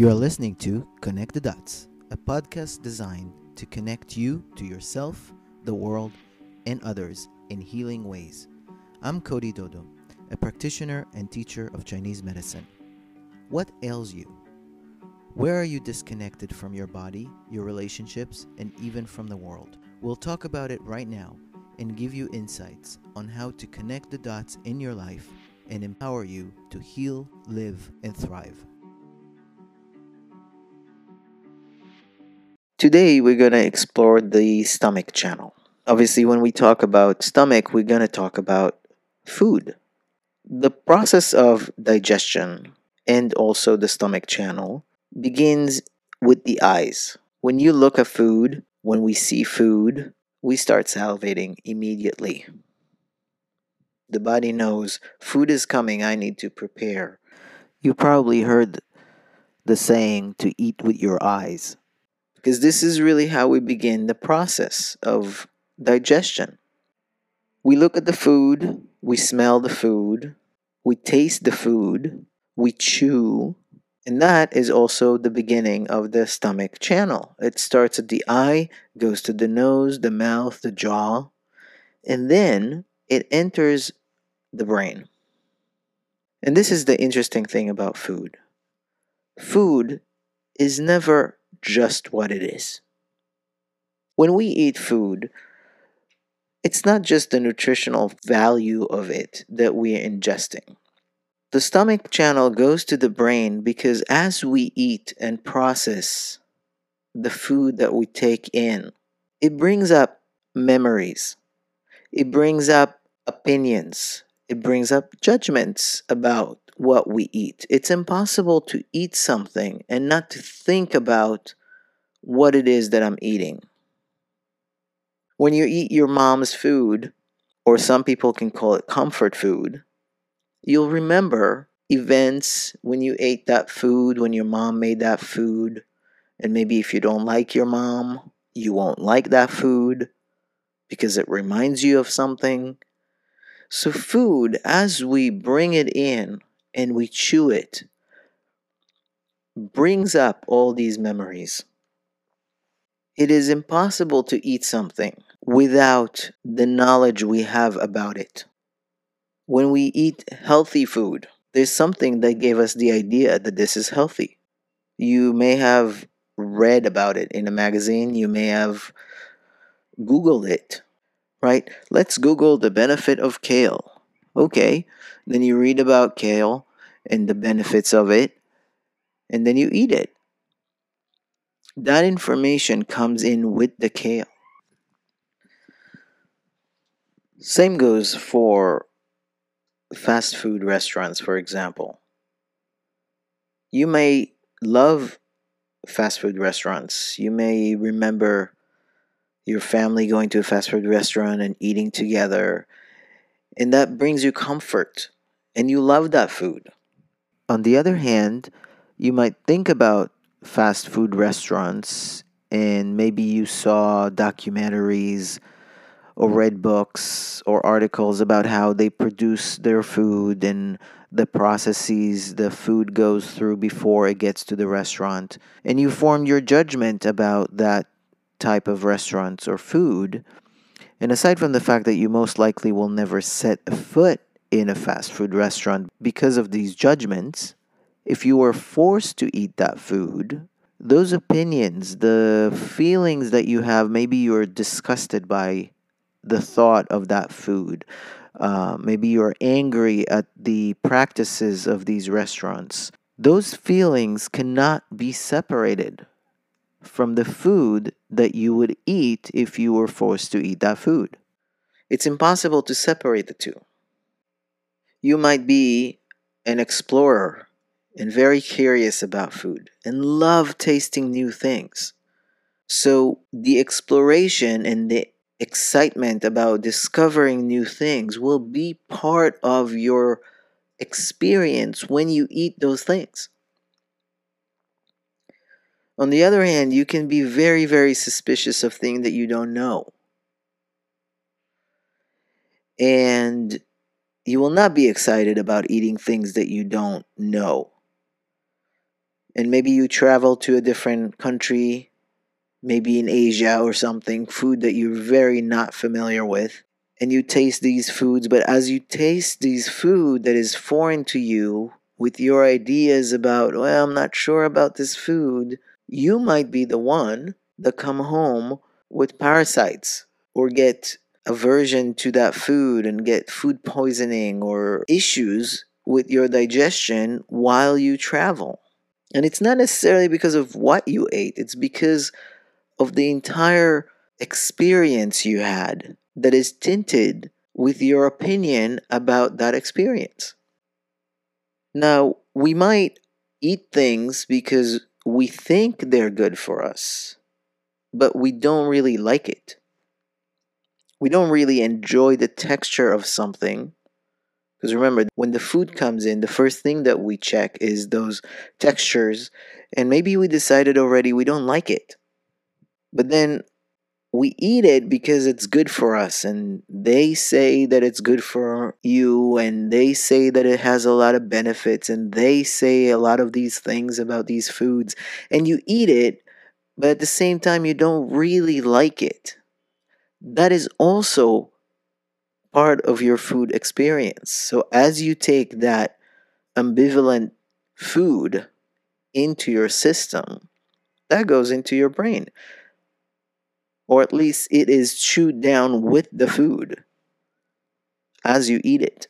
You are listening to Connect the Dots, a podcast designed to connect you to yourself, the world, and others in healing ways. I'm Cody Dodo, a practitioner and teacher of Chinese medicine. What ails you? Where are you disconnected from your body, your relationships, and even from the world? We'll talk about it right now and give you insights on how to connect the dots in your life and empower you to heal, live, and thrive. Today, we're going to explore the stomach channel. Obviously, when we talk about stomach, we're going to talk about food. The process of digestion and also the stomach channel begins with the eyes. When you look at food, when we see food, we start salivating immediately. The body knows food is coming, I need to prepare. You probably heard the saying to eat with your eyes because this is really how we begin the process of digestion. We look at the food, we smell the food, we taste the food, we chew, and that is also the beginning of the stomach channel. It starts at the eye, goes to the nose, the mouth, the jaw, and then it enters the brain. And this is the interesting thing about food food is never just what it is. When we eat food, it's not just the nutritional value of it that we are ingesting. The stomach channel goes to the brain because as we eat and process the food that we take in, it brings up memories, it brings up opinions, it brings up judgments about what we eat. It's impossible to eat something and not to think about what it is that I'm eating. When you eat your mom's food, or some people can call it comfort food, you'll remember events when you ate that food, when your mom made that food. And maybe if you don't like your mom, you won't like that food because it reminds you of something. So, food, as we bring it in, and we chew it brings up all these memories. It is impossible to eat something without the knowledge we have about it. When we eat healthy food, there's something that gave us the idea that this is healthy. You may have read about it in a magazine, you may have Googled it, right? Let's Google the benefit of kale. Okay, then you read about kale and the benefits of it, and then you eat it. That information comes in with the kale. Same goes for fast food restaurants, for example. You may love fast food restaurants. You may remember your family going to a fast food restaurant and eating together and that brings you comfort and you love that food. On the other hand, you might think about fast food restaurants and maybe you saw documentaries or read books or articles about how they produce their food and the processes the food goes through before it gets to the restaurant. And you form your judgment about that type of restaurants or food and aside from the fact that you most likely will never set a foot in a fast food restaurant because of these judgments, if you were forced to eat that food, those opinions, the feelings that you have, maybe you're disgusted by the thought of that food. Uh, maybe you're angry at the practices of these restaurants. Those feelings cannot be separated from the food that you would eat if you were forced to eat that food. It's impossible to separate the two. You might be an explorer and very curious about food and love tasting new things. So, the exploration and the excitement about discovering new things will be part of your experience when you eat those things. On the other hand, you can be very, very suspicious of things that you don't know. And you will not be excited about eating things that you don't know. and maybe you travel to a different country, maybe in Asia or something, food that you're very not familiar with, and you taste these foods, but as you taste these food that is foreign to you with your ideas about, well, I'm not sure about this food, you might be the one that come home with parasites or get aversion to that food and get food poisoning or issues with your digestion while you travel. And it's not necessarily because of what you ate, it's because of the entire experience you had that is tinted with your opinion about that experience. Now, we might eat things because we think they're good for us, but we don't really like it. We don't really enjoy the texture of something because remember, when the food comes in, the first thing that we check is those textures, and maybe we decided already we don't like it. But then we eat it because it's good for us, and they say that it's good for you, and they say that it has a lot of benefits, and they say a lot of these things about these foods, and you eat it, but at the same time, you don't really like it. That is also part of your food experience. So as you take that ambivalent food into your system, that goes into your brain. Or at least it is chewed down with the food as you eat it.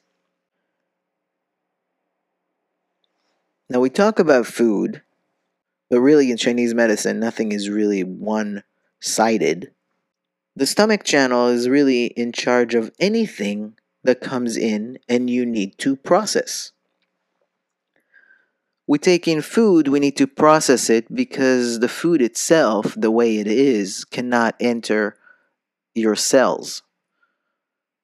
Now, we talk about food, but really in Chinese medicine, nothing is really one sided. The stomach channel is really in charge of anything that comes in and you need to process. We take in food, we need to process it because the food itself, the way it is, cannot enter your cells.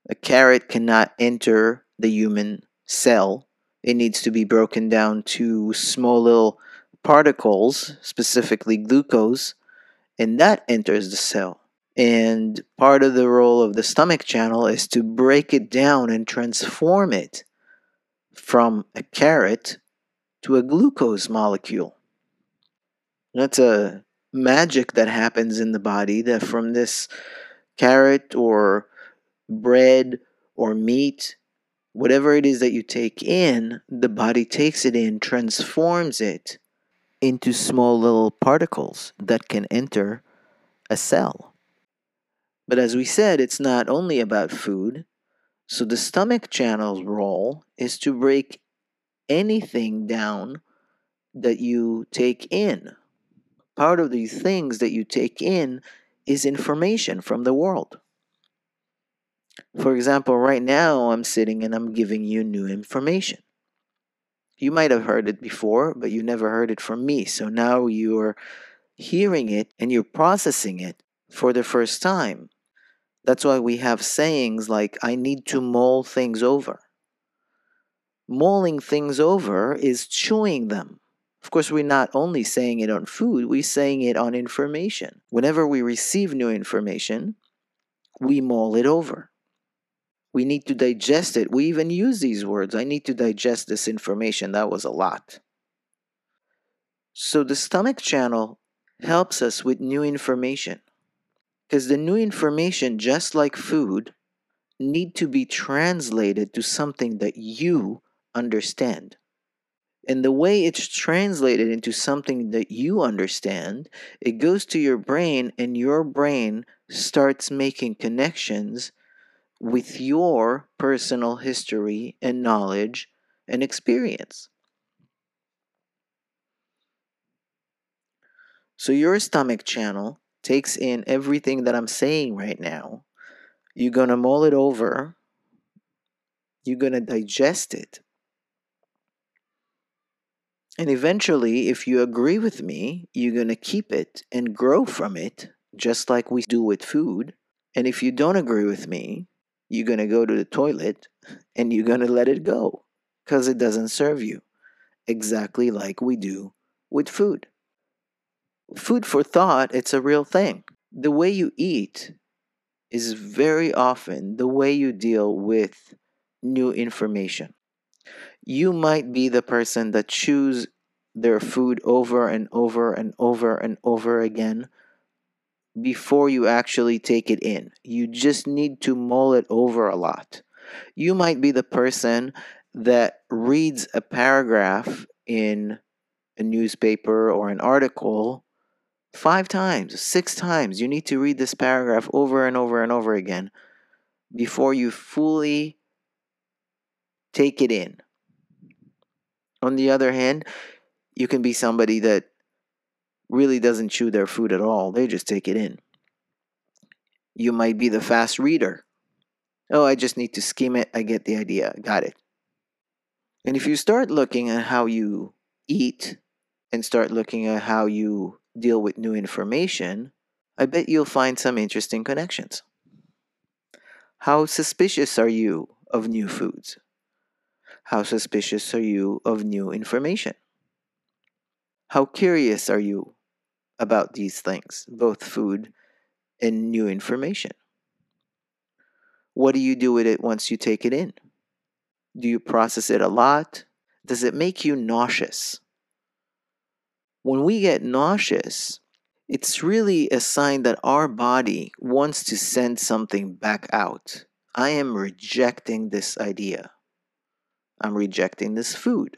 A carrot cannot enter the human cell. It needs to be broken down to small little particles, specifically glucose, and that enters the cell. And part of the role of the stomach channel is to break it down and transform it from a carrot to a glucose molecule. That's a magic that happens in the body that from this carrot or bread or meat, whatever it is that you take in, the body takes it in, transforms it into small little particles that can enter a cell. But as we said, it's not only about food. So the stomach channel's role is to break anything down that you take in. Part of these things that you take in is information from the world. For example, right now I'm sitting and I'm giving you new information. You might have heard it before, but you never heard it from me. So now you're hearing it and you're processing it for the first time. That's why we have sayings like, I need to mull things over. Mulling things over is chewing them. Of course, we're not only saying it on food, we're saying it on information. Whenever we receive new information, we mull it over. We need to digest it. We even use these words. I need to digest this information. That was a lot. So the stomach channel helps us with new information. Because the new information, just like food, need to be translated to something that you understand. And the way it's translated into something that you understand, it goes to your brain, and your brain starts making connections with your personal history and knowledge and experience. So, your stomach channel takes in everything that I'm saying right now, you're going to mull it over, you're going to digest it. And eventually, if you agree with me, you're going to keep it and grow from it, just like we do with food. And if you don't agree with me, you're going to go to the toilet and you're going to let it go because it doesn't serve you, exactly like we do with food food for thought, it's a real thing. The way you eat is very often the way you deal with new information. You might be the person that chews their food over and over and over and over again before you actually take it in. You just need to mull it over a lot. You might be the person that reads a paragraph in a newspaper or an article five times, six times. You need to read this paragraph over and over and over again before you fully take it in. On the other hand, you can be somebody that really doesn't chew their food at all, they just take it in. You might be the fast reader. Oh, I just need to skim it. I get the idea. Got it. And if you start looking at how you eat and start looking at how you deal with new information, I bet you'll find some interesting connections. How suspicious are you of new foods? How suspicious are you of new information? How curious are you about these things, both food and new information? What do you do with it once you take it in? Do you process it a lot? Does it make you nauseous? When we get nauseous, it's really a sign that our body wants to send something back out. I am rejecting this idea. I'm rejecting this food.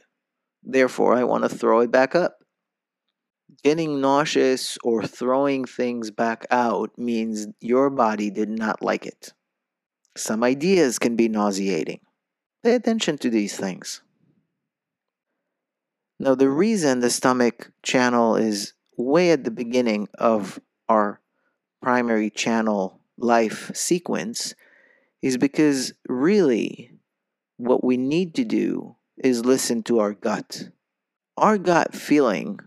Therefore, I want to throw it back up. Getting nauseous or throwing things back out means your body did not like it. Some ideas can be nauseating. Pay attention to these things. Now, the reason the stomach channel is way at the beginning of our primary channel life sequence is because really what we need to do is listen to our gut. Our gut feeling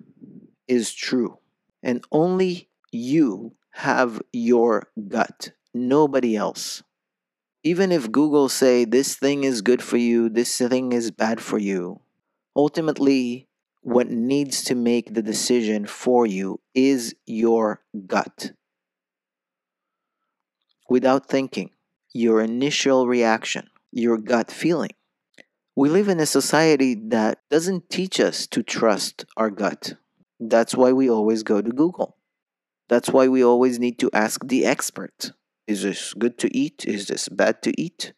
is true, and only you have your gut, nobody else. Even if Google say this thing is good for you, this thing is bad for you, ultimately what needs to make the decision for you is your gut. Without thinking, your initial reaction your gut feeling. We live in a society that doesn't teach us to trust our gut. That's why we always go to Google. That's why we always need to ask the expert Is this good to eat? Is this bad to eat?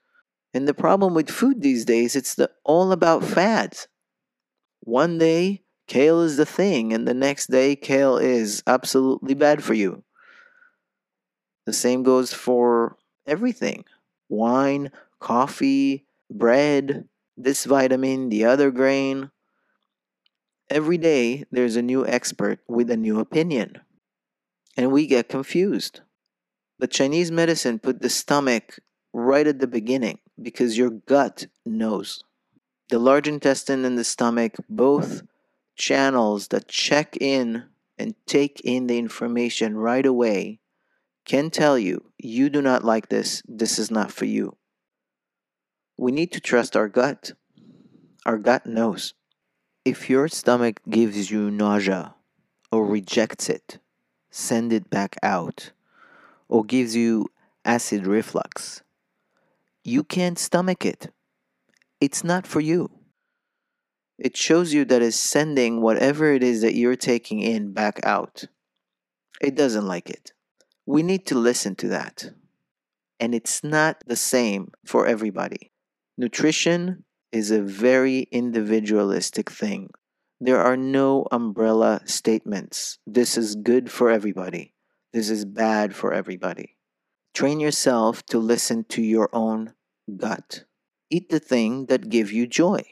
And the problem with food these days, it's the, all about fads. One day, kale is the thing, and the next day, kale is absolutely bad for you. The same goes for everything wine, coffee, bread, this vitamin, the other grain. Every day, there's a new expert with a new opinion. And we get confused. The Chinese medicine put the stomach right at the beginning because your gut knows. The large intestine and the stomach, both channels that check in and take in the information right away, can tell you, you do not like this, this is not for you. We need to trust our gut. Our gut knows. If your stomach gives you nausea or rejects it, send it back out, or gives you acid reflux, you can't stomach it. It's not for you. It shows you that it's sending whatever it is that you're taking in back out. It doesn't like it. We need to listen to that. And it's not the same for everybody. Nutrition is a very individualistic thing. There are no umbrella statements. This is good for everybody. This is bad for everybody. Train yourself to listen to your own gut. Eat the thing that give you joy.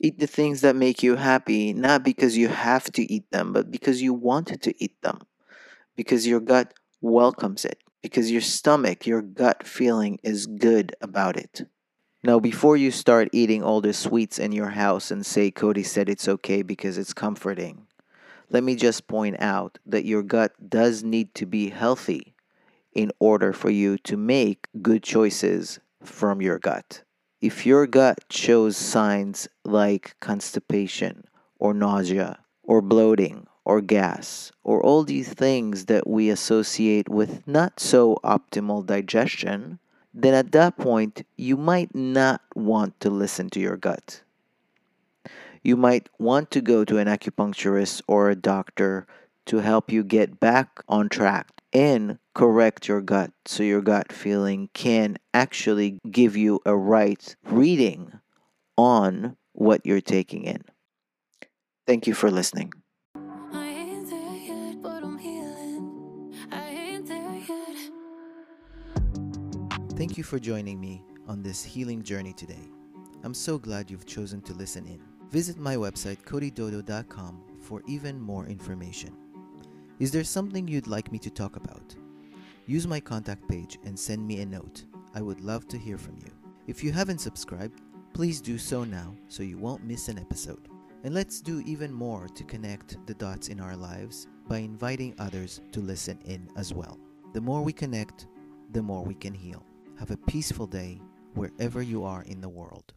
Eat the things that make you happy, not because you have to eat them, but because you wanted to eat them. Because your gut welcomes it. Because your stomach, your gut feeling is good about it. Now, before you start eating all the sweets in your house and say Cody said it's okay because it's comforting, let me just point out that your gut does need to be healthy in order for you to make good choices from your gut. If your gut shows signs like constipation or nausea or bloating or gas or all these things that we associate with not so optimal digestion, then at that point, you might not want to listen to your gut. you might want to go to an acupuncturist or a doctor to help you get back on track and correct your gut so your gut feeling can actually give you a right reading on what you're taking in. Thank you for listening. Thank you for joining me on this healing journey today. I'm so glad you've chosen to listen in. Visit my website codydodo.com for even more information. Is there something you'd like me to talk about? Use my contact page and send me a note. I would love to hear from you. If you haven't subscribed, please do so now so you won't miss an episode. And let's do even more to connect the dots in our lives by inviting others to listen in as well. The more we connect, the more we can heal. Have a peaceful day wherever you are in the world.